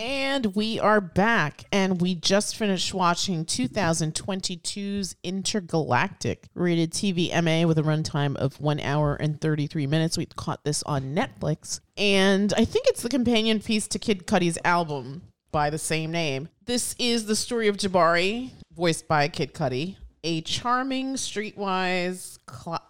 And we are back, and we just finished watching 2022's Intergalactic, rated TV MA with a runtime of one hour and 33 minutes. We caught this on Netflix, and I think it's the companion piece to Kid Cudi's album by the same name. This is the story of Jabari, voiced by Kid Cudi, a charming, streetwise, cl-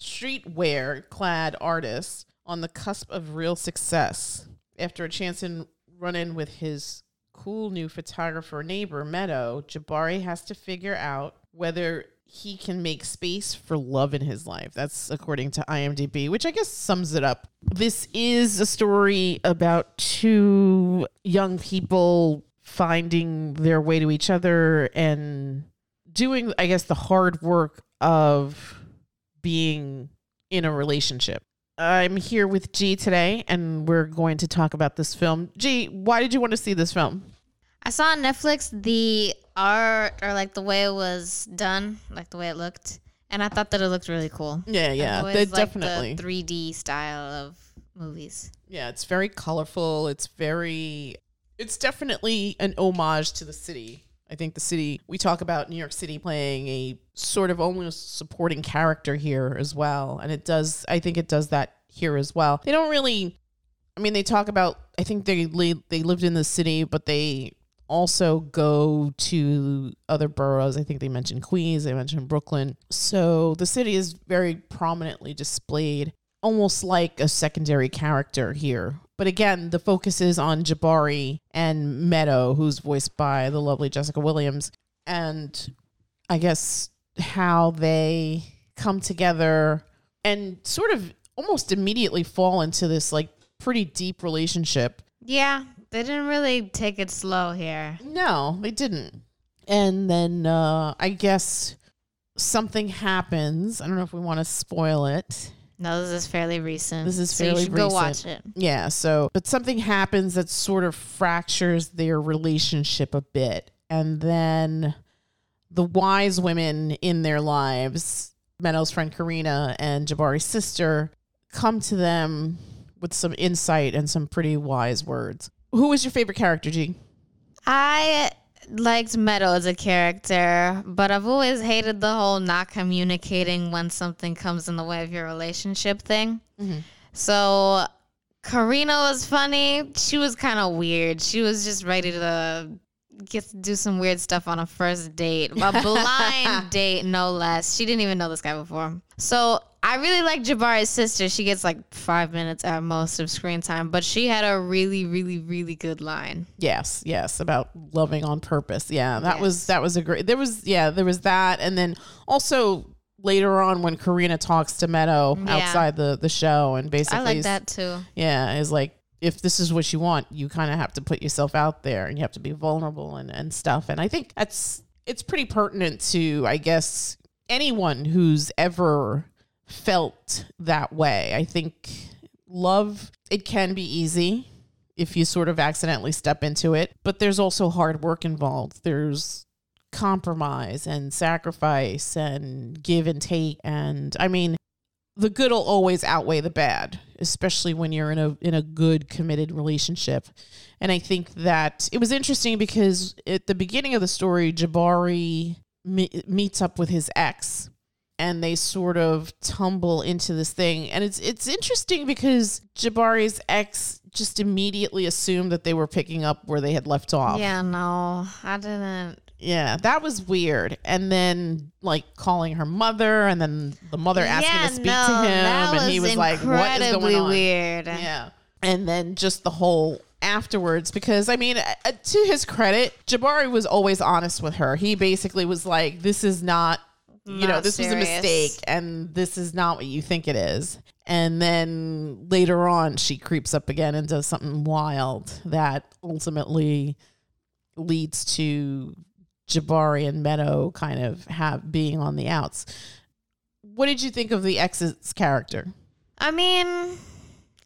streetwear clad artist on the cusp of real success. After a chance in run in with his cool new photographer neighbor, Meadow, Jabari has to figure out whether he can make space for love in his life. That's according to IMDb, which I guess sums it up. This is a story about two young people finding their way to each other and doing, I guess, the hard work of being in a relationship. I'm here with G today, and we're going to talk about this film. G, why did you want to see this film? I saw on Netflix the art or like the way it was done, like the way it looked, and I thought that it looked really cool. Yeah, yeah, they definitely. the 3D style of movies. Yeah, it's very colorful. It's very, it's definitely an homage to the city. I think the city, we talk about New York City playing a sort of almost supporting character here as well. And it does, I think it does that here as well. They don't really, I mean, they talk about, I think they, they lived in the city, but they also go to other boroughs. I think they mentioned Queens, they mentioned Brooklyn. So the city is very prominently displayed, almost like a secondary character here. But again, the focus is on Jabari and Meadow, who's voiced by the lovely Jessica Williams, and I guess how they come together and sort of almost immediately fall into this like pretty deep relationship Yeah, they didn't really take it slow here. no, they didn't. And then uh, I guess something happens. I don't know if we want to spoil it. No, this is fairly recent. This is fairly so you should go recent. watch it. Yeah, so but something happens that sort of fractures their relationship a bit. And then the wise women in their lives, Meadow's friend Karina and Jabari's sister, come to them with some insight and some pretty wise words. Who was your favorite character, G? I liked Meadow as a character, but I've always hated the whole not communicating when something comes in the way of your relationship thing. Mm-hmm. So Karina was funny. She was kind of weird. She was just ready to get to do some weird stuff on a first date, a blind date, no less. She didn't even know this guy before. So I really like Jabari's sister. She gets like five minutes at most of screen time, but she had a really, really, really good line. Yes, yes, about loving on purpose. Yeah, that was that was a great. There was yeah, there was that, and then also later on when Karina talks to Meadow Yeah. outside the the show, and basically, I like that too. Yeah, is like if this is what you want, you kind of have to put yourself out there, and you have to be vulnerable and and stuff. And I think that's it's pretty pertinent to I guess anyone who's ever felt that way. I think love it can be easy if you sort of accidentally step into it, but there's also hard work involved. There's compromise and sacrifice and give and take and I mean the good will always outweigh the bad, especially when you're in a in a good committed relationship. And I think that it was interesting because at the beginning of the story, Jabari me- meets up with his ex, and they sort of tumble into this thing. And it's it's interesting because Jabari's ex just immediately assumed that they were picking up where they had left off. Yeah, no, I didn't. Yeah, that was weird. And then like calling her mother, and then the mother asking yeah, to speak no, to him, and he was like, "What is going on?" weird. Yeah, and then just the whole afterwards, because I mean, uh, to his credit, Jabari was always honest with her. He basically was like, "This is not." You know, this was a mistake, and this is not what you think it is. And then later on, she creeps up again and does something wild that ultimately leads to Jabari and Meadow kind of have being on the outs. What did you think of the ex's character? I mean,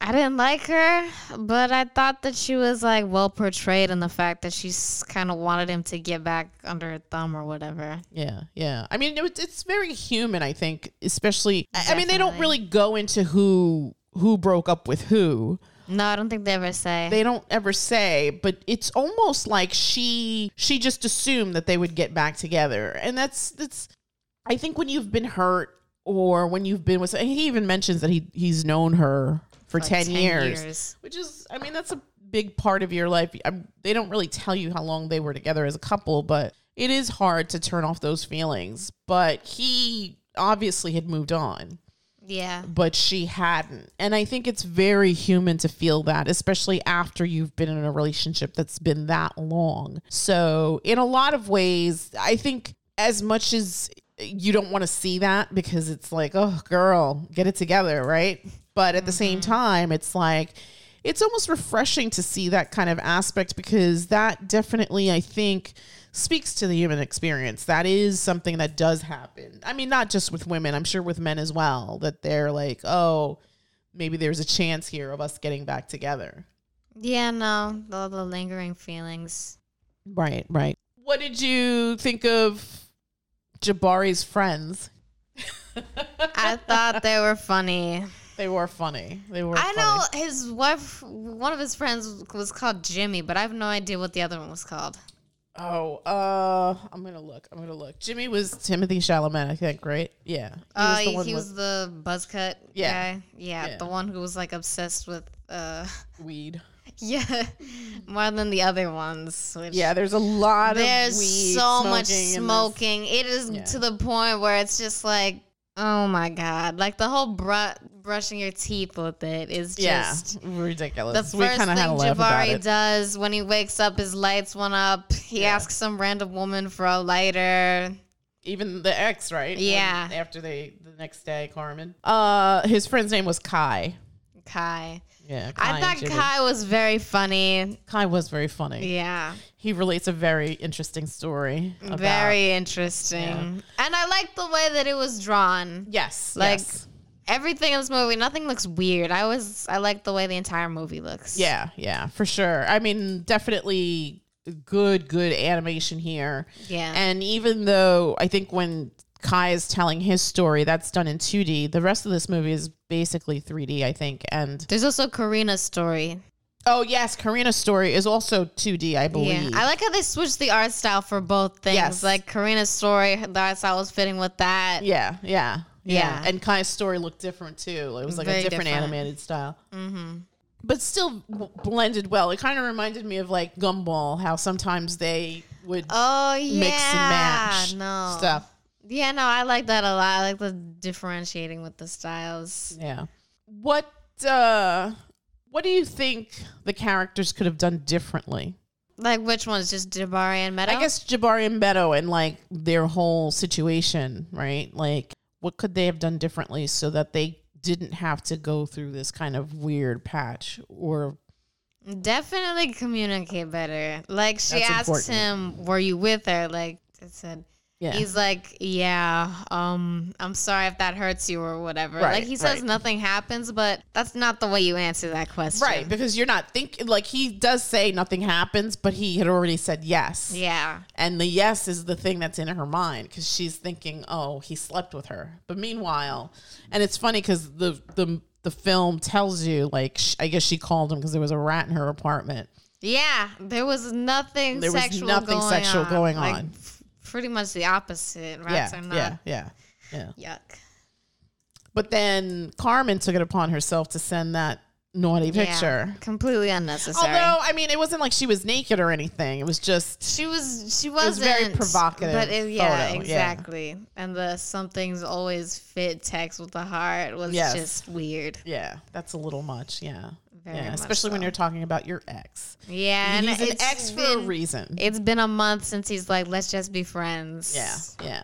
I didn't like her, but I thought that she was like well portrayed in the fact that she's kind of wanted him to get back under her thumb or whatever. Yeah, yeah. I mean, it, it's very human. I think, especially. I I mean, they don't really go into who who broke up with who, No, I don't think they ever say. They don't ever say, but it's almost like she she just assumed that they would get back together. And that's that's I think when you've been hurt or when you've been with he even mentions that he he's known her for Like 10, 10 years, years. which is I mean that's a big part of your life. i they don't really tell you how long they were together as a couple, but it is hard to turn off those feelings. But he obviously had moved on yeah. but she hadn't. And I think it's very human to feel that, especially after you've been in a relationship that's been that long. So, in a lot of ways, I think as much as you don't want to see that because it's like, oh, girl, get it together, right? But at the same mm-hmm. time, it's like, it's almost refreshing to see that kind of aspect because that definitely, I think, speaks to the human experience. That is something that does happen. I mean, not just with women, I'm sure with men as well, that they're like, oh, maybe there's a chance here of us getting back together. Yeah, no, all the lingering feelings. Right, right. What did you think of Jabari's friends? I thought they were funny. They were funny. They were. I funny. know his wife, one of his friends was called Jimmy, but I have no idea what the other one was called. Oh, uh, I'm gonna look. I'm gonna look. Jimmy was Timothée Chalamet, I think, right? Yeah. He Uh, the he, one he with was the buzz cut Yeah. guy. Yeah, Yeah. the one who was like obsessed with, uh, weed. Yeah, more than the other ones. Yeah, there's a lot there's of there's so much smoking in this. smoking. It is Yeah. to the point where it's just like, oh my god, like the whole bru- brushing your teeth with it is Yeah, just. ridiculous. The we first kind of thing Jabari does when he wakes up, his lights went up. He Yeah. asks some random woman for a lighter. Even the ex, right? When- Yeah. after they, the next day, Carmen. Uh, his friend's name was Kai. Kai. Yeah, Kai I thought Jimmy. Kai was very funny. Kai was very funny. Yeah. He relates a very interesting story. About, very interesting. And I like the way that it was drawn. Yes, Like- yes. Everything in this movie, nothing looks weird. I was I like the way the entire movie looks. Yeah, yeah, for sure. I mean, definitely good, good animation here. Yeah. And even though I think when Kai is telling his story, that's done in 2D, the rest of this movie is basically 3D, I think. And There's also Karina's story. oh, yes, Karina's story is also 2D, I believe. Yeah. I like how they switched the art style for both things. Yes. Like Karina's story, the art style was fitting with that. yeah, yeah, yeah, Yeah. And Kai's story looked different too. It was like Very a different, different. animated style. Mm-hmm. But still w- blended well. It kind of reminded me of like Gumball, how sometimes they would Oh yeah. mix and match no. stuff. Yeah, no, I like that a lot. I like the differentiating with the styles. Yeah. What uh what do you think the characters could have done differently? Like which ones? Just Jabari and Meadow? I guess Jabari and Meadow and like their whole situation, right? Like what could they have done differently so that they didn't have to go through this kind of weird patch or Definitely communicate better. Like she That's asks important. him, "Were you with her?" Like it said, yeah. he's like, "Yeah, um, I'm sorry if that hurts you or whatever." Right, like he says right. nothing happens, but that's not the way you answer that question. right, because you're not thinking like he does say nothing happens, but he had already said yes. Yeah. And the yes is the thing that's in her mind because she's thinking, "Oh, he slept with her." But meanwhile, and it's funny because the the the film tells you, like, sh- I guess she called him because there was a rat in her apartment. Yeah, there was nothing There was sexual nothing going sexual on. going Like, on. Pretty much the opposite. Rats yeah, are not. yeah, yeah, yeah. Yuck. But then Carmen took it upon herself to send that naughty Yeah, picture. completely unnecessary. Although, I mean, it wasn't like she was naked or anything. It was just she was, she was wasn't very provocative But it, yeah, photo, yeah. exactly. And the something's always fit text with the heart was Yes. just weird. yeah, that's a little much. Yeah, yeah, especially when you're talking about your ex. Yeah, and He's an it's ex for a reason. It's been a month since he's like, let's just be friends. Yeah, yeah.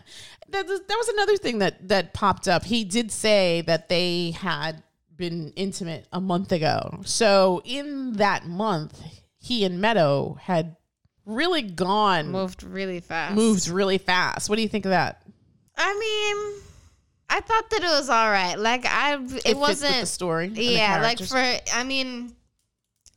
That, that was another thing that that popped up. He did say that they had been intimate a month ago. So in that month, he and Meadow had really gone Moved really fast. moved really fast. What do you think of that? I mean, I thought that it was all right. Like I, it, with wasn't. the story. and the yeah, like for I mean,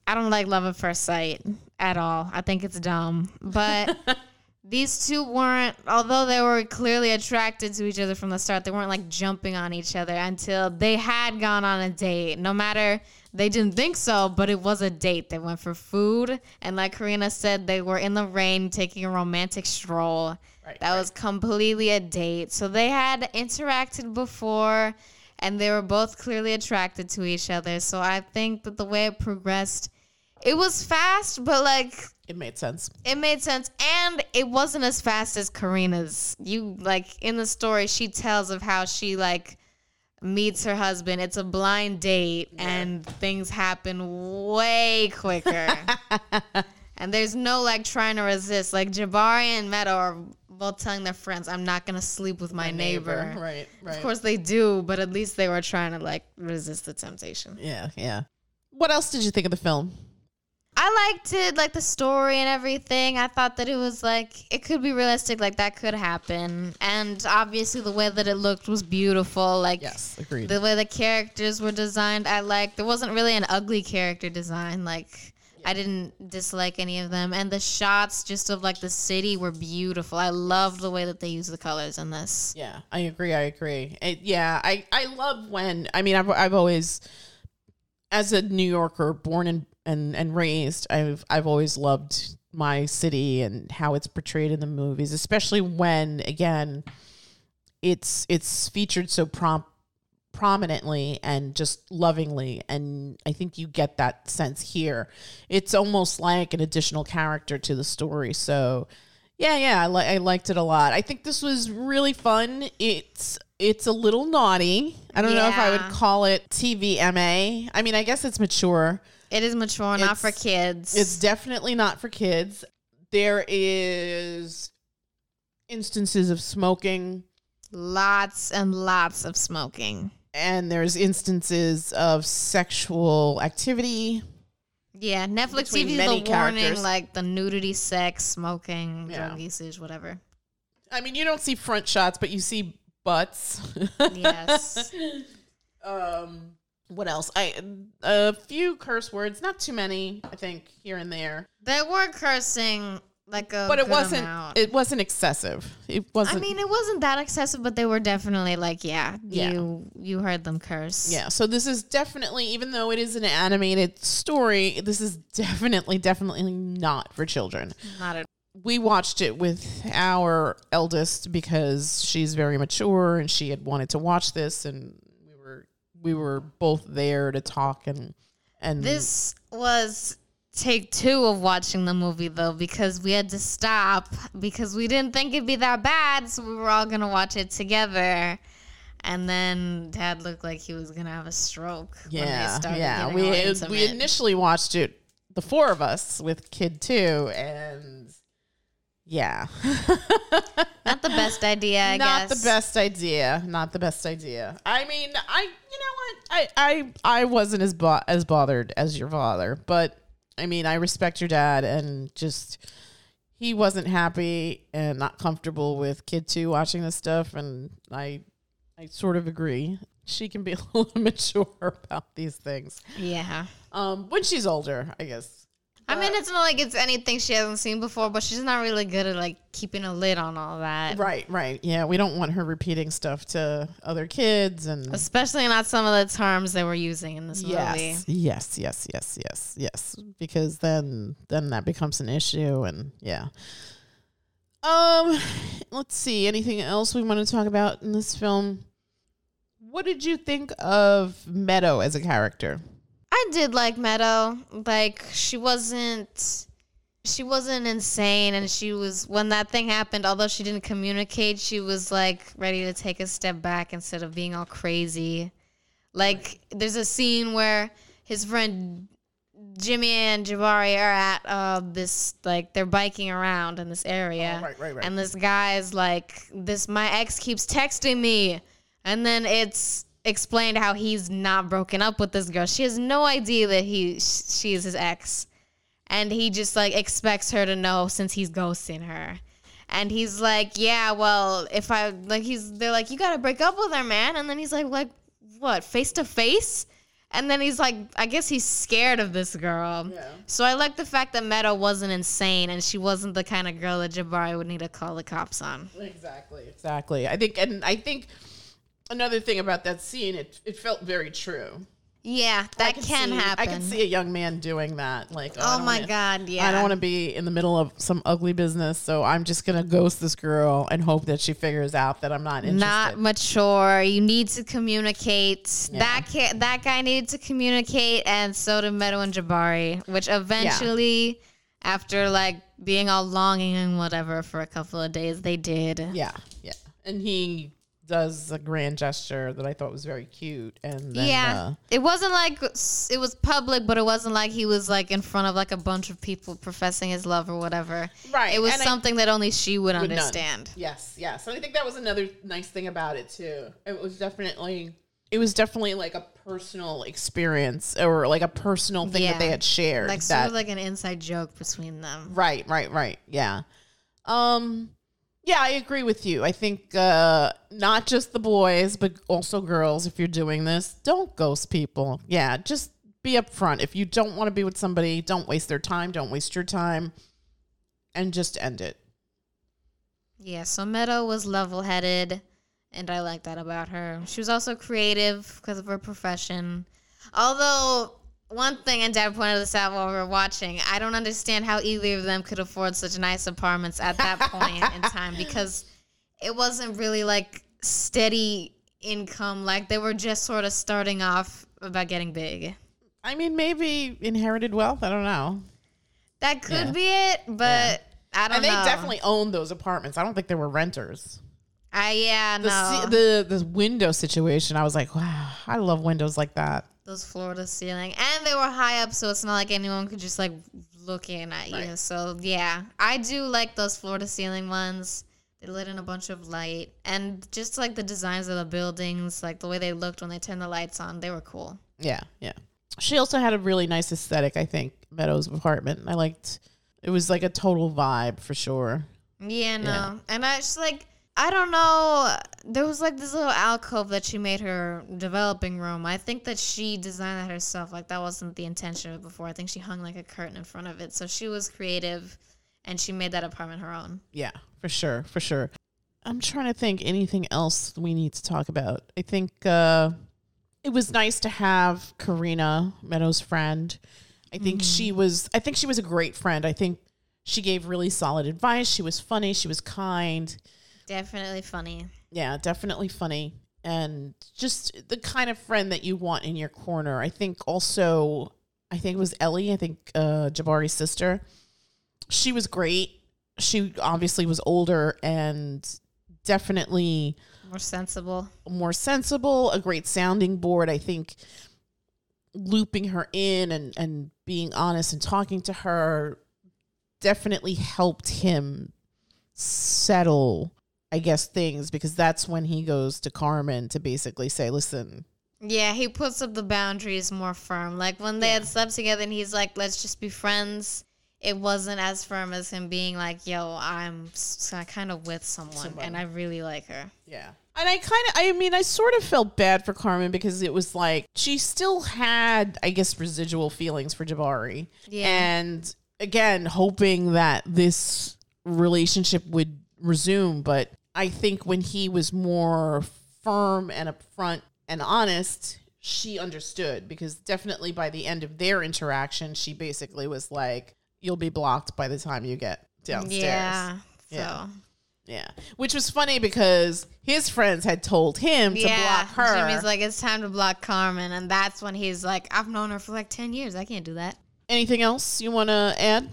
I don't like Love at First Sight at all. I think it's dumb. But these two weren't although they were clearly attracted to each other from the start they weren't like jumping on each other until they had gone on a date no matter they didn't think so but it was a date they went for food and like karina said they were in the rain taking a romantic stroll Right, that was completely a date. So they had interacted before and they were both clearly attracted to each other. So i think that the way it progressed it was fast but like It made sense. it made sense. And it wasn't as fast as karina's. You like in the story she tells of how she like meets her husband. It's a blind date and things happen way quicker. And there's no like trying to resist. Like jabari and meadow are both telling their friends i'm not gonna sleep with my, neighbor. Right, right. of course they do but at least they were trying to like resist the temptation Yeah, yeah. What else did you think of the film? I liked it, like the story and everything. I thought that it was like it could be realistic, like that could happen. And obviously, the way that it looked was beautiful. Like Yes, agreed. the way the characters were designed, I liked. There wasn't really an ugly character design. Like I didn't dislike any of them, and the shots just of like the city were beautiful. I loved the way that they use the colors in this. Yeah, I agree. I agree. It, yeah, I I love when I mean I've I've always as a New Yorker born and and and raised, I've I've always loved my city and how it's portrayed in the movies, especially when again it's it's featured so prompt prominently and just lovingly and i think you get that sense here. It's almost like an additional character to the story. So yeah yeah i, li- I liked it a lot. I think this was really fun. It's it's a little naughty. I don't know if i would call it tvma i mean i guess it's mature. It is mature, not for kids. it's definitely not for kids. There is instances of smoking. Lots and lots of smoking. And there's instances of sexual activity. Yeah, Netflix gives you the warning like the nudity, sex, smoking, Yeah. drug usage, whatever. I mean, you don't see front shots, but you see butts. Yes. um, what else? I a few curse words, not too many, I think, here and there. They were cursing like a But it wasn't. amount. It wasn't excessive. It wasn't. I mean, it wasn't that excessive, but they were definitely like, yeah, Yeah. you you heard them curse. yeah. So this is definitely, even though it is an animated story, this is definitely, definitely not for children. not at we watched it with our eldest because she's very mature and she had wanted to watch this and we were we were both there to talk and and This was take two of watching the movie though because we had to stop because we didn't think it'd be that bad, so we were all gonna watch it together. And then Dad looked like he was gonna have a stroke. yeah started yeah we we initially watched it the four of us with kid two and yeah not the best idea, I not guess. the best idea not the best idea i mean i you know what i i i wasn't as bo- as bothered as your father but i mean i respect your dad and just he wasn't happy and not comfortable with kid 2 watching this stuff. And i i sort of agree. She can be a little immature about these things. Yeah. um when she's older i guess I mean, it's not like it's anything she hasn't seen before, but she's not really good at like keeping a lid on all that. right right yeah we don't want her repeating stuff to other kids and Especially not some of the terms they were using in this movie. Yes, yes, yes, yes, yes, yes. Because then, then that becomes an issue, and yeah. Um, let's see. Anything else we want to talk about in this film? What did you think of Meadow as a character? I did like Meadow. Like she wasn't she wasn't insane and she was when that thing happened, although she didn't communicate, she was like ready to take a step back instead of being all crazy. Like there's a scene where his friend Jimmy and Jabari are at uh, this like they're biking around in this area. Oh, right, right, right. And this guy's like, "This my ex keeps texting me," and then it's explained how he's not broken up with this girl. She has no idea that he she is his ex, and he just like expects her to know since he's ghosting her. And he's like, "Yeah, well, if I like, he's they're like, you gotta break up with her, man." And then he's like, "Like what? Face to face?" And then he's like, I guess he's scared of this girl. Yeah. So I like the fact that Meadow wasn't insane and she wasn't the kind of girl that Jabari would need to call the cops on. Exactly. Exactly. I think, and I think another thing about that scene, it it felt very true. Yeah, that can see- happen. I can see a young man doing that. Like, oh, I oh my wanna- god, yeah. I don't want to be in the middle of some ugly business, so I'm just gonna ghost this girl and hope that she figures out that I'm not interested. not mature. You need to communicate. Yeah. That ca- that guy needed to communicate, and so did Meadow and Jabari. Which eventually, after like being all longing and whatever for a couple of days, they did. yeah, yeah. And he does a grand gesture that I thought was very cute. And then, yeah, uh, it wasn't like it was public, but it wasn't like he was like in front of like a bunch of people professing his love or whatever. Right, It was and I- something that only she would Would none. understand. Yes, yes. And I think that was another nice thing about it too. It was definitely it was definitely like a personal experience or like a personal thing Yeah. that they had shared. Like sort that, of like an inside joke between them. right, right, right. Yeah. Um yeah, I agree with you. I think uh not just the boys, but also girls if you're doing this, don't ghost people. Yeah, just be upfront. If you don't want to be with somebody, don't waste their time, don't waste your time and just end it. Yeah, so Meadow was level headed, and I like that about her. She was also creative because of her profession. Although, one thing, and Dad pointed this out while we were watching, I don't understand how either of them could afford such nice apartments at that point in time because it wasn't really like steady income. Like they were just sort of starting off about getting big. I mean, maybe inherited wealth, I don't know. That could Yeah. be it, but I don't know. And they know. definitely owned those apartments. I don't think they were renters. I yeah The no. the the window situation, I was like, wow, I love windows like that. Those floor to ceiling and they were high up so it's not like anyone could just like look in at you Right. so yeah i do like those floor to ceiling ones they lit in a bunch of light and just like the designs of the buildings like the way they looked when they turned the lights on they were cool Yeah, yeah. She also had a really nice aesthetic. I think Meadows' apartment. I liked. It was like a total vibe for sure. yeah no Yeah. and i just like i don't know there was like this little alcove that she made her developing room i think that she designed that herself like that wasn't the intention of it before i think she hung like a curtain in front of it so she was creative and she made that apartment her own Yeah, for sure, for sure. I'm trying to think anything else we need to talk about. I think uh, it was nice to have Karina Meadows' friend. I think she was. I think she was a great friend. I think she gave really solid advice. She was funny. She was kind. Definitely funny. Yeah, definitely funny. And just the kind of friend that you want in your corner. I think also, I think it was Ellie, I think uh, Jabari's sister. She was great. She obviously was older and definitely More sensible. more sensible, a great sounding board. I think looping her in and, and being honest and talking to her definitely helped him settle, I guess, things because that's when he goes to Carmen to basically say, listen, Yeah, he puts up the boundaries more firm. Like when they had slept together and he's like, let's just be friends. It wasn't as firm as him being like, yo, I'm kind of with someone Someone. and I really like her. Yeah. And I kind of, I mean, I sort of felt bad for Carmen because it was like she still had, I guess, residual feelings for Jabari. Yeah. And again, hoping that this relationship would resume. But I think when he was more firm and upfront and honest, she understood because definitely by the end of their interaction, she basically was like, you'll be blocked by the time you get downstairs. Yeah. So, Yeah. Yeah. Which was funny because his friends had told him to block her. Jimmy's like, it's time to block Carmen. And that's when he's like, I've known her for like 10 years. I can't do that. Anything else you want to add?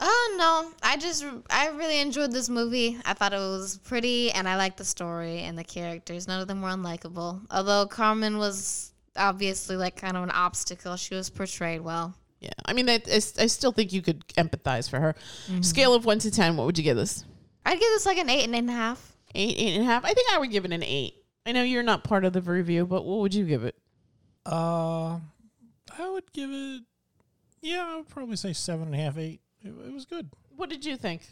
Oh no, I just I really enjoyed this movie. I thought it was pretty, and I liked the story and the characters. None of them were unlikable. Although Carmen was obviously like kind of an obstacle, she was portrayed well. Yeah. I mean, I, I, I still think you could empathize for her. Mm-hmm. Scale of one to 10, what would you give this? I'd give this like an eight and a half. Eight, eight and a half? I think I would give it an eight. I know you're not part of the review, but what would you give it? Uh, I would give it. Yeah, I would probably say seven and a half, eight. It, it was good. What did you think?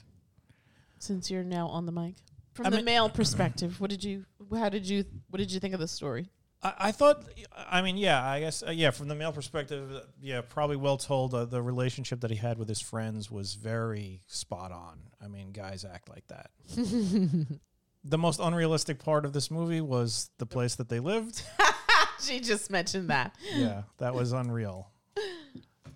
Since you're now on the mic. From I the mean- male perspective, what did you, how did you, what did you think of the story? I, I thought, I mean, yeah, I guess, uh, yeah, from the male perspective, uh, yeah, probably well told. Uh, the relationship that he had with his friends was very spot on. I mean, guys act like that. the most unrealistic part of this movie was the place that they lived. she just mentioned that. yeah, that was unreal.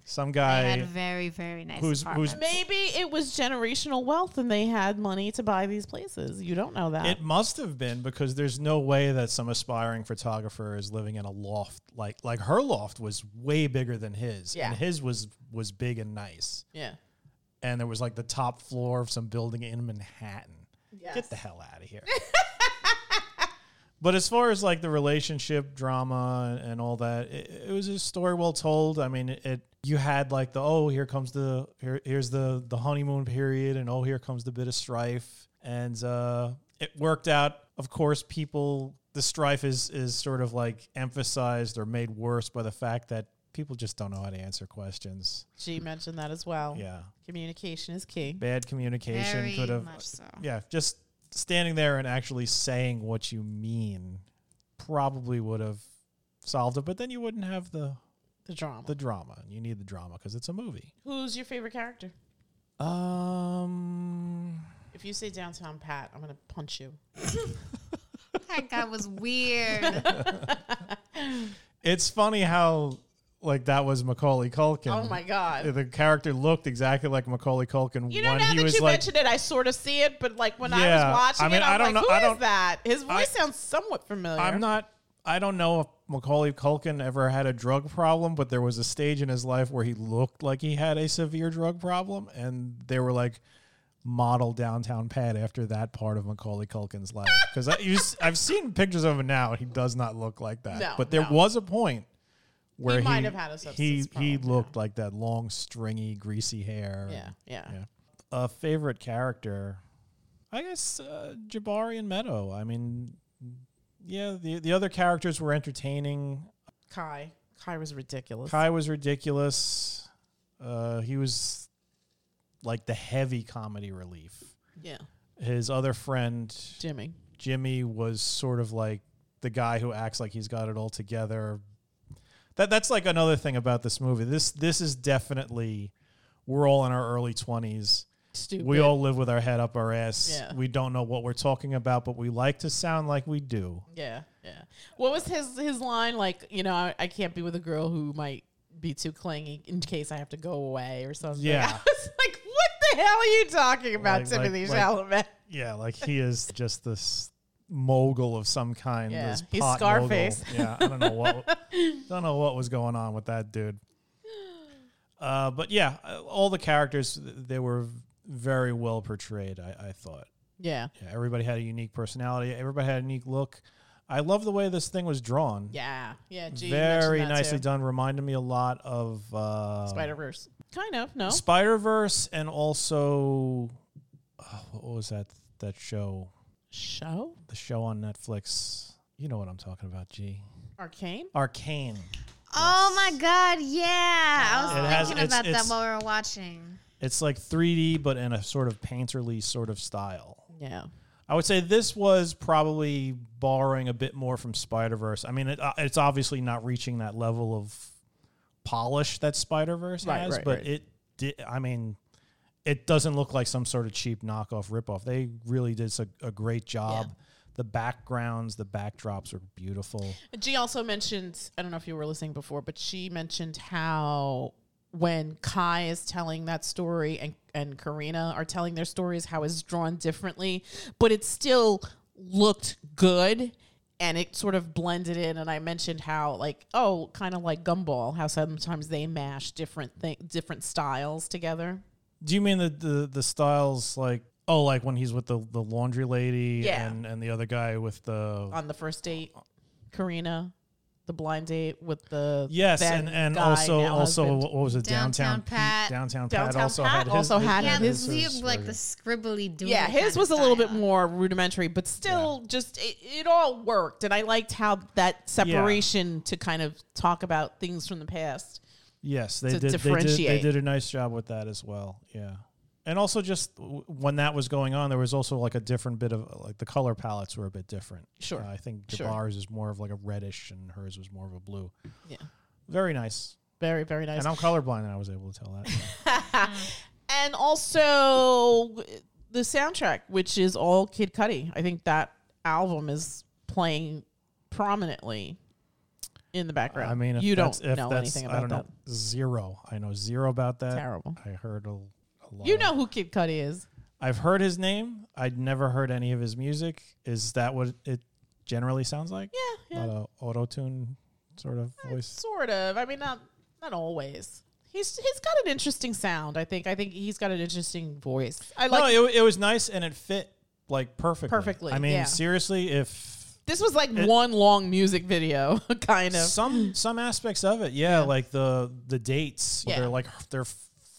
Some I guy had very, very nice who's- who's- apartments. Maybe it was generational wealth and they had money to buy these places. You don't know that. It must have been because there's no way that some aspiring photographer is living in a loft like like her loft was way bigger than his, Yeah. and his was was big and nice, yeah. and there was like the top floor of some building in Manhattan. Get the hell out of here. but as far as like the relationship drama and all that, it, it was a story well told. I mean, it, it you had like the oh here comes the here here's the the honeymoon period and oh here comes the bit of strife and uh it worked out. Of course, people the strife is is sort of like emphasized or made worse by the fact that people just don't know how to answer questions. She mentioned that as well. Yeah. Communication is key. Bad communication very could have much so. yeah, just standing there and actually saying what you mean probably would have solved it, but then you wouldn't have the The drama. the drama. You need the drama because it's a movie. Who's your favorite character? Um, If you say downtown Pat, I'm gonna punch you. That guy was weird. it's funny how like that was Macaulay Culkin. Oh my god. The character looked exactly like Macaulay Culkin You know, when now he that was you like mention it, I sort of see it, but like when I was watching I mean, it, I'm I don't like, know- who I don't- that? His voice I- sounds somewhat familiar. I'm not. I don't know if Macaulay Culkin ever had a drug problem, but there was a stage in his life where he looked like he had a severe drug problem, and they were like model downtown Pat after that part of Macaulay Culkin's life. Because I've seen pictures of him now, and he does not look like that. No, but there no. was a point where he might have had a substance he he problem, looked like that long, stringy, greasy hair. Yeah, yeah. yeah. A favorite character, I guess uh, Jabari and Meadow. I mean, yeah, the the other characters were entertaining. Kai. Kai was ridiculous. Kai was ridiculous. Uh, he was like the heavy comedy relief. Yeah. His other friend Jimmy. Jimmy was sort of like the guy who acts like he's got it all together. That that's like another thing about this movie. This this is definitely we're all in our early twenties. Stupid. We all live with our head up our ass. Yeah. We don't know what we're talking about, but we like to sound like we do. Yeah, yeah. What was his his line? Like, you know, I, I can't be with a girl who might be too clingy in case I have to go away or something. Yeah. I was like, what the hell are you talking about, Like- like- Timothée like- Chalamet? Yeah, like he is just this mogul of some kind. Yeah, this he's Scarface. mogul. Yeah, I don't know what don't know what was going on with that dude. Uh, but yeah, all the characters they were very well portrayed. I, I thought. Yeah, Yeah, everybody had a unique personality. Everybody had a unique look. I love the way this thing was drawn. yeah, yeah. Gee, very nicely done. Reminded me a lot of uh, Spider Verse, kind of. No, Spider Verse, and also uh, what was that that show? show The show on Netflix. You know what I'm talking about, G. Arcane. Arcane. Oh my god, yeah. I was It has- thinking it's- about that while we were watching. It's like 3D, but in a sort of painterly sort of style. Yeah, I would say this was probably borrowing a bit more from Spider Verse. I mean, it, uh, it's obviously not reaching that level of polish that Spider Verse Right, has, right, but right. it did. I mean, it doesn't look like some sort of cheap knockoff ripoff. They really did a, a great job. The backgrounds, the backdrops are beautiful. G also mentioned. I don't know if you were listening before, but she mentioned how when Kai is telling that story and and Karina are telling their stories, how it's drawn differently, but it still looked good. And it sort of blended in, and I mentioned how, like, oh, kind of like Gumball, how sometimes they mash different thing, different styles together. Do you mean the, the the styles like oh like when he's with the the laundry lady Yeah. and and the other guy with the On the first date, Karina, the blind date with the yes then and and guy, also also husband. what was it Downtown downtown Pat. Pete, downtown Pat also Pat had his, also had Yeah, his- this his like the scribbly doodle. Yeah, his was a little bit more rudimentary, but still, just it, it all worked, and I liked how that separation to kind of talk about things from the past. yes they to did, they did they did a nice job with that as well yeah and also just when that was going on, there was also like a different bit of like the color palettes were a bit different. Sure. Uh, I think Sure. Is more of like a reddish, and hers was more of a blue. Yeah. Very nice. Very, very nice. And I'm colorblind, and I was able to tell that. and also the soundtrack, which is all Kid Cudi. I think that album is playing prominently in the background. I mean, if you don't know anything I about don't that. know zero. I know zero about that. Terrible. I heard a, You know who Kid Cudi is. I've heard his name. I'd never heard any of his music. Is that what it generally sounds like? Yeah, yeah. A lot of auto tune sort of eh, voice. Sort of. I mean, not not always. He's he's got an interesting sound. I think. I think he's got an interesting voice. I like. no, it, it was nice and it fit like perfectly. Perfectly, I mean, yeah. seriously, if this was like it- one long music video, kind of. some some aspects of it, yeah, Yeah. like the the dates, Yeah. they're like they're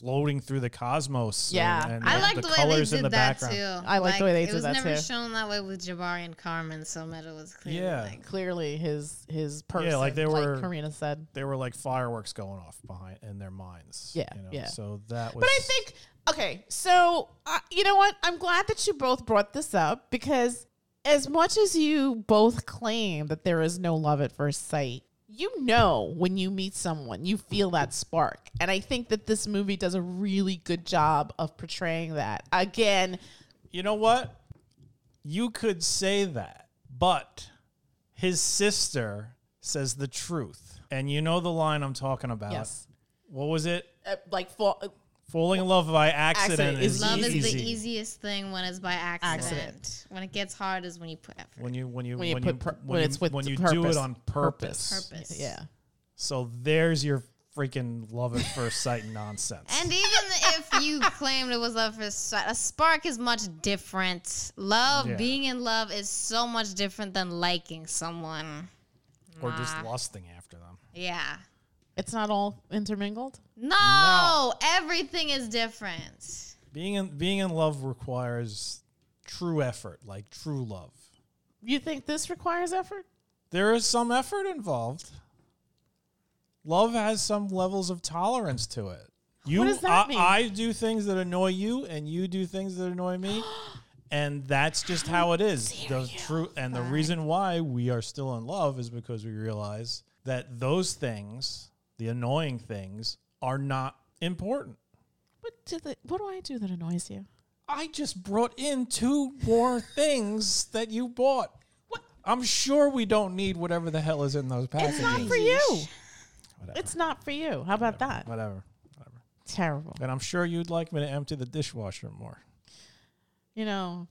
floating through the cosmos. Yeah. and, and I like the, way they colors in did the that background. too. I like the way they did that. it was never too. shown that way with Jabari and Carmen, so Meadow was clearly Yeah. like Clearly, his his person. Yeah, like they were- Karina said. They were like fireworks going off behind in their minds. Yeah, you know? yeah. So that was. But I think okay. So uh, you know what? I'm glad that you both brought this up because as much as you both claim that there is no love at first sight, you know when you meet someone, you feel that spark, and I think that this movie does a really good job of portraying that. Again, You know what? You could say that, but his sister says the truth. And you know the line I'm talking about. yes, What was it? uh, like fall, Falling in love by accident, Accident is, is love easy. is the easiest thing when it's by accident. Accident. When it gets hard is when you put effort. When you when you When you put pur- when, when you, it's with when the you do purpose. it on purpose. Purpose. yeah. So there's your freaking love at first sight nonsense. And even if you claimed it was love at first sight, a spark is much different. Love, Yeah. being in love, is so much different than liking someone. or just lusting after them. Yeah. It's not all intermingled. No, everything is different. Being in being in love requires true effort, like true love. You think this requires effort? There is some effort involved. Love has some levels of tolerance to it. You, does that I, mean? I do things that annoy you, and you do things that annoy me, and that's just how it is. The true and the reason why we are still in love is because we realize that those things, the annoying things, are not important. What do the, What do I do that annoys you? I just brought in two more things that you bought. What? I'm sure we don't need whatever the hell is in those packages. It's not for you. Whatever. It's not for you. How about that? Whatever. Whatever. Terrible. And I'm sure you'd like me to empty the dishwasher more. You know,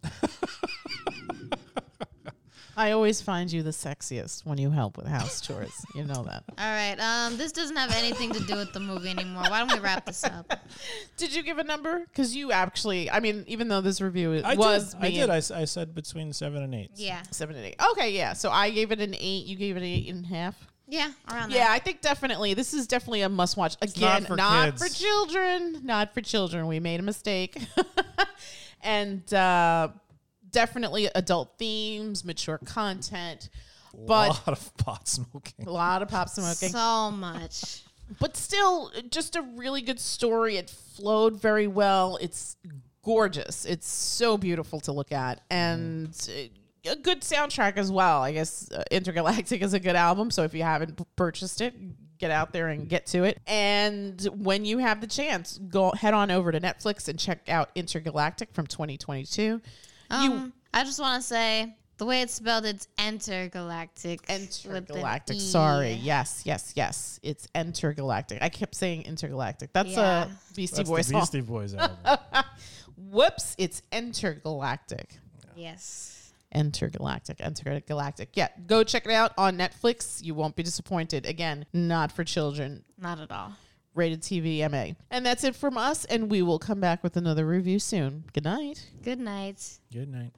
I always find you the sexiest when you help with house chores. You know that. All right. Um, this doesn't have anything to do with the movie anymore. Why don't we wrap this up? Did you give a number? Because you actually, I mean, even though this review I was did. I did. I, I, s- I said between seven and eight. Yeah. seven and eight. Okay, yeah. So I gave it an eight. You gave it an eight and a half. Yeah. Around Yeah, there. I think definitely this is definitely a must watch. not Again, for not kids. for children. Not for children. We made a mistake. and uh, definitely adult themes, mature content, But A lot of pot smoking. a lot of pop smoking. So much. but still, just a really good story. It flowed very well. It's gorgeous. It's so beautiful to look at. And. uh, a good soundtrack as well. I guess uh, Intergalactic is a good album. So if you haven't p- purchased it, get out there and get to it. And when you have the chance, go head on over to Netflix and check out Intergalactic from 2022. Um, I just want to say the way it's spelled, it's Entergalactic. with an Intergalactic. E. Sorry. Yes, yes, yes. It's Entergalactic. I kept saying Intergalactic. That's Yeah. a Beastie That's Boys the song. Beastie Boys album. Whoops. It's Intergalactic. Yes. Intergalactic, Intergalactic. Yeah, go check it out on Netflix. You won't be disappointed. Again, not for children. Not at all. Rated TV MA. And that's it from us, and we will come back with another review soon. Good night. Good night. Good night.